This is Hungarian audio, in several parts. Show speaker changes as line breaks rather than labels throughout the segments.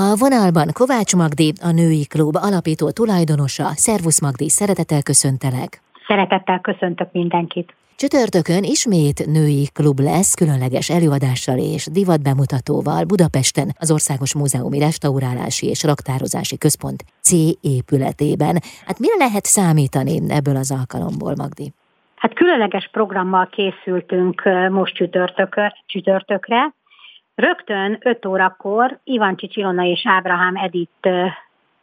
A vonalban Kovács Magdi, a Női Klub alapító tulajdonosa. Szervusz Magdi, szeretettel köszöntelek.
Szeretettel köszöntök mindenkit.
Csütörtökön ismét női klub lesz, különleges előadással és divatbemutatóval Budapesten az Országos Múzeumi Restaurálási és Raktározási Központ C épületében. Hát mire lehet számítani ebből az alkalomból, Magdi?
Hát különleges programmal készültünk most csütörtökre, csütörtökre. Rögtön 5 órakor Ivancsi Csilona és Ábrahám Edith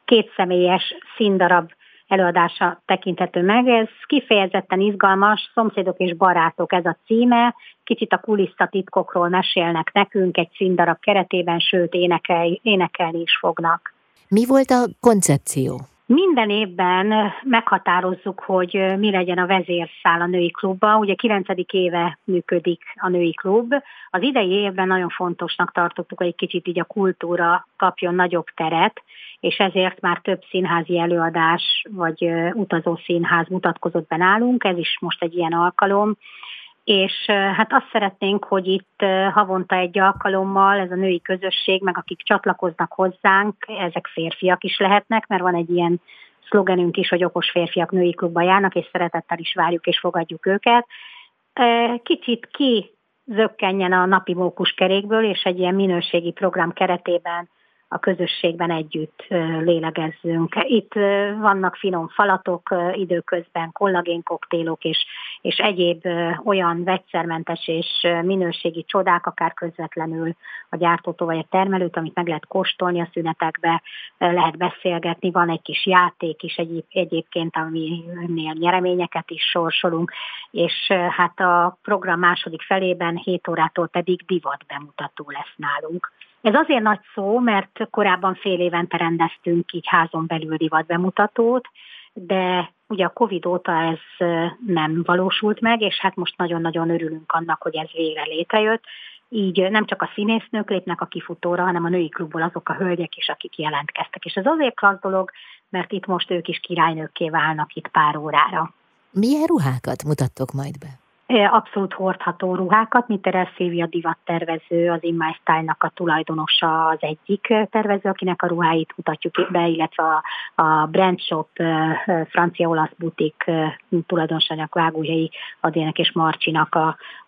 kétszemélyes színdarab előadása tekinthető meg. Ez kifejezetten izgalmas, szomszédok és barátok ez a címe. Kicsit a kulisszatitkokról mesélnek nekünk egy színdarab keretében, sőt énekel, énekelni is fognak.
Mi volt a koncepció?
Minden évben meghatározzuk, hogy mi legyen a vezérszál a női klubban. Ugye 9. éve működik a női klub. Az idei évben nagyon fontosnak tartottuk, hogy egy kicsit így a kultúra kapjon nagyobb teret, és ezért már több színházi előadás vagy utazó színház mutatkozott be nálunk, ez is most egy ilyen alkalom, és hát azt szeretnénk, hogy itt havonta egy alkalommal ez a női közösség, meg akik csatlakoznak hozzánk, ezek férfiak is lehetnek, mert van egy ilyen szlogenünk is, hogy okos férfiak női klubba járnak, és szeretettel is várjuk és fogadjuk őket. Kicsit ki zökkenjen a napi mókuskerékből, és egy ilyen minőségi program keretében a közösségben együtt lélegezzünk. Itt vannak finom falatok időközben, kollagénkoktélok és, és egyéb olyan vegyszermentes és minőségi csodák, akár közvetlenül a gyártótól vagy a termelőt, amit meg lehet kóstolni a szünetekbe, lehet beszélgetni, van egy kis játék is egyéb, egyébként, aminél nyereményeket is sorsolunk, és hát a program második felében 7 órától pedig divat bemutató lesz nálunk. Ez azért nagy szó, mert korábban fél évente rendeztünk így házon belül bemutatót, de ugye a Covid óta ez nem valósult meg, és hát most nagyon-nagyon örülünk annak, hogy ez végre létrejött. Így nem csak a színésznők lépnek a kifutóra, hanem a női klubból azok a hölgyek is, akik jelentkeztek. És ez azért klassz dolog, mert itt most ők is királynőkké válnak itt pár órára.
Milyen ruhákat mutattok majd be?
Abszolút hordható ruhákat, mint Teres Szilvia divattervező, az My Style-nak a tulajdonosa az egyik tervező, akinek a ruháit mutatjuk be, illetve a, a Brand Shop francia-olasz butik tulajdonosának Vágójai Adének és Marcsinak a,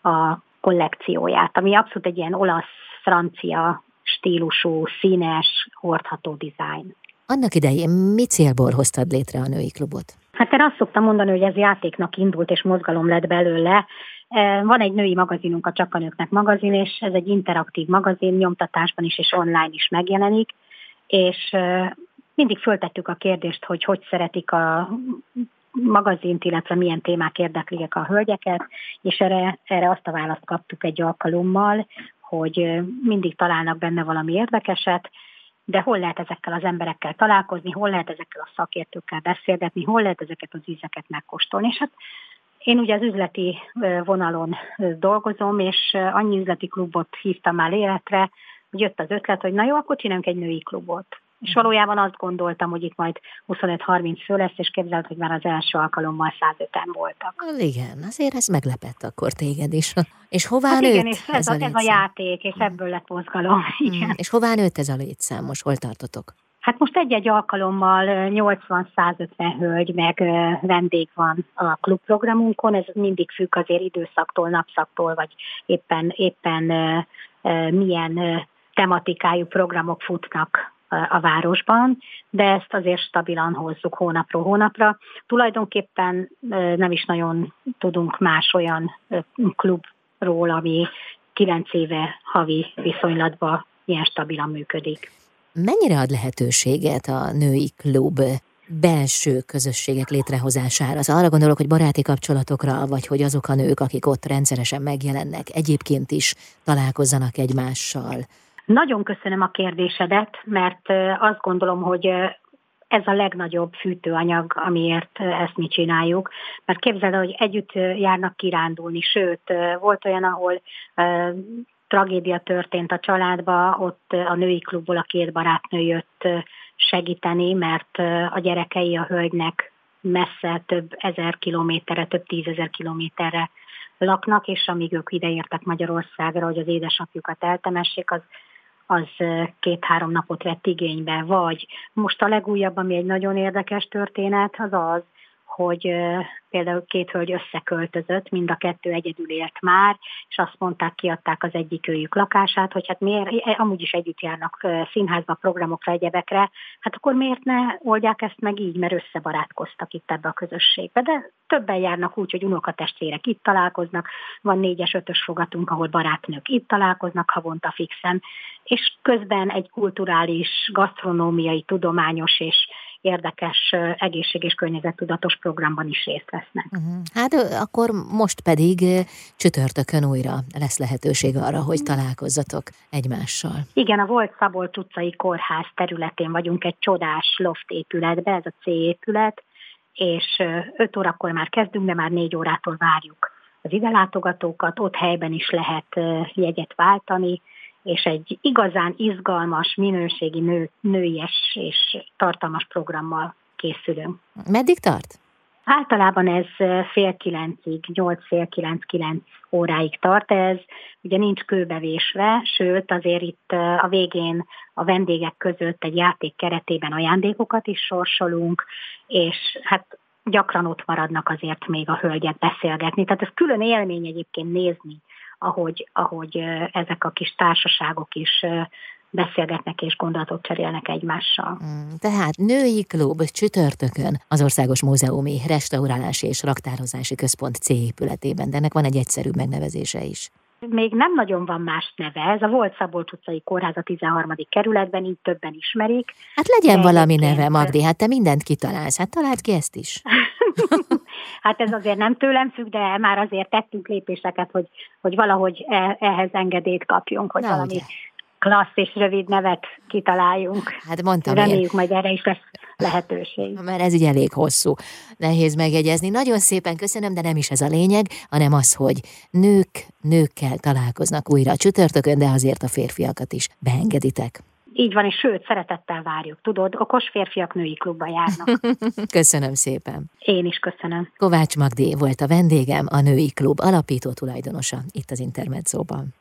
a kollekcióját, ami abszolút egy ilyen olasz-francia stílusú, színes, hordható dizájn.
Annak idején mi célból hoztad létre a női klubot?
Hát én azt szoktam mondani, hogy ez játéknak indult, és mozgalom lett belőle. E, van egy női magazinunk, a Csak a Nőknek magazin, és ez egy interaktív magazin, nyomtatásban is és online is megjelenik, és e, mindig föltettük a kérdést, hogy hogy szeretik a magazint, illetve milyen témák érdeklik a hölgyeket, és erre, erre azt a választ kaptuk egy alkalommal, hogy e, mindig találnak benne valami érdekeset, de hol lehet ezekkel az emberekkel találkozni, hol lehet ezekkel a szakértőkkel beszélgetni, hol lehet ezeket az ízeket megkóstolni. És hát én ugye az üzleti vonalon dolgozom, és annyi üzleti klubot hívtam már életre, hogy jött az ötlet, hogy na jó, akkor csináljunk egy női klubot. És valójában azt gondoltam, hogy itt majd 25-30 fő lesz, és képzeld, hogy már az első alkalommal 105-en voltak.
Igen, azért ez meglepett akkor téged is. És hová
hát
nőtt
igen, és ez, ez, a, ez a játék, és ebből lett mozgalom. Mm. Igen.
És hová nőtt ez a létszám? Most hol tartotok?
Hát most egy-egy alkalommal 80-150 hölgy meg vendég van a klubprogramunkon, ez mindig függ azért időszaktól, napszaktól, vagy éppen, éppen milyen tematikájú programok futnak a városban, de ezt azért stabilan hozzuk hónapról hónapra. Tulajdonképpen nem is nagyon tudunk más olyan klubról, ami kilenc éve havi viszonylatban ilyen stabilan működik.
Mennyire ad lehetőséget a női klub belső közösségek létrehozására. Az arra gondolok, hogy baráti kapcsolatokra, vagy hogy azok a nők, akik ott rendszeresen megjelennek, egyébként is találkozzanak egymással.
Nagyon köszönöm a kérdésedet, mert azt gondolom, hogy ez a legnagyobb fűtőanyag, amiért ezt mi csináljuk. Mert képzeld, hogy együtt járnak kirándulni, sőt, volt olyan, ahol tragédia történt a családba, ott a női klubból a két barátnő jött segíteni, mert a gyerekei a hölgynek messze több ezer kilométerre, több tízezer kilométerre laknak, és amíg ők ideértek Magyarországra, hogy az édesapjukat eltemessék, az az két-három napot vett igénybe, vagy most a legújabb, ami egy nagyon érdekes történet, az az, hogy például két hölgy összeköltözött, mind a kettő egyedül élt már, és azt mondták, kiadták az egyik őjük lakását, hogy hát miért, amúgy is együtt járnak színházba, programokra, egyebekre, hát akkor miért ne oldják ezt meg így, mert összebarátkoztak itt ebbe a közösségbe. De többen járnak úgy, hogy unokatestvérek itt találkoznak, van négyes, ötös fogatunk, ahol barátnők itt találkoznak havonta fixen, és közben egy kulturális, gasztronómiai, tudományos és érdekes egészség- és környezettudatos programban is részt vesznek. Uh-huh.
Hát akkor most pedig csütörtökön újra lesz lehetőség arra, hogy találkozzatok egymással.
Igen, a volt Szabolcs utcai kórház területén vagyunk egy csodás loft épületbe, ez a C épület, és 5 órakor már kezdünk, de már 4 órától várjuk az ide látogatókat, ott helyben is lehet jegyet váltani, és egy igazán izgalmas, minőségi nő, nőies és tartalmas programmal készülünk.
Meddig tart?
Általában ez fél kilencig, nyolc fél kilenc, kilenc óráig tart ez. Ugye nincs kőbevésve, sőt azért itt a végén a vendégek között egy játék keretében ajándékokat is sorsolunk, és hát gyakran ott maradnak azért még a hölgyek beszélgetni. Tehát ez külön élmény egyébként nézni ahogy, ahogy ezek a kis társaságok is beszélgetnek és gondolatot cserélnek egymással. Mm,
tehát női klub csütörtökön az Országos Múzeumi Restaurálási és Raktározási Központ C épületében, de ennek van egy egyszerű megnevezése is.
Még nem nagyon van más neve, ez a Volt Szabolcs utcai kórház a 13. kerületben, így többen ismerik.
Hát legyen valami neve, Magdi, hát te mindent kitalálsz, hát találd ki ezt is.
hát ez azért nem tőlem függ, de már azért tettünk lépéseket, hogy, hogy valahogy e, ehhez engedélyt kapjunk, hogy Na, valami ugye. klassz és rövid nevet kitaláljunk.
Hát mondtam
Reméljük, én. majd erre is lesz lehetőség.
Mert ez így elég hosszú. Nehéz megjegyezni. Nagyon szépen köszönöm, de nem is ez a lényeg, hanem az, hogy nők nőkkel találkoznak újra a csütörtökön, de azért a férfiakat is beengeditek.
Így van, és sőt, szeretettel várjuk. Tudod, okos férfiak női klubba járnak.
köszönöm szépen.
Én is köszönöm.
Kovács Magdé volt a vendégem, a Női Klub alapító tulajdonosa itt az Intermedzóban.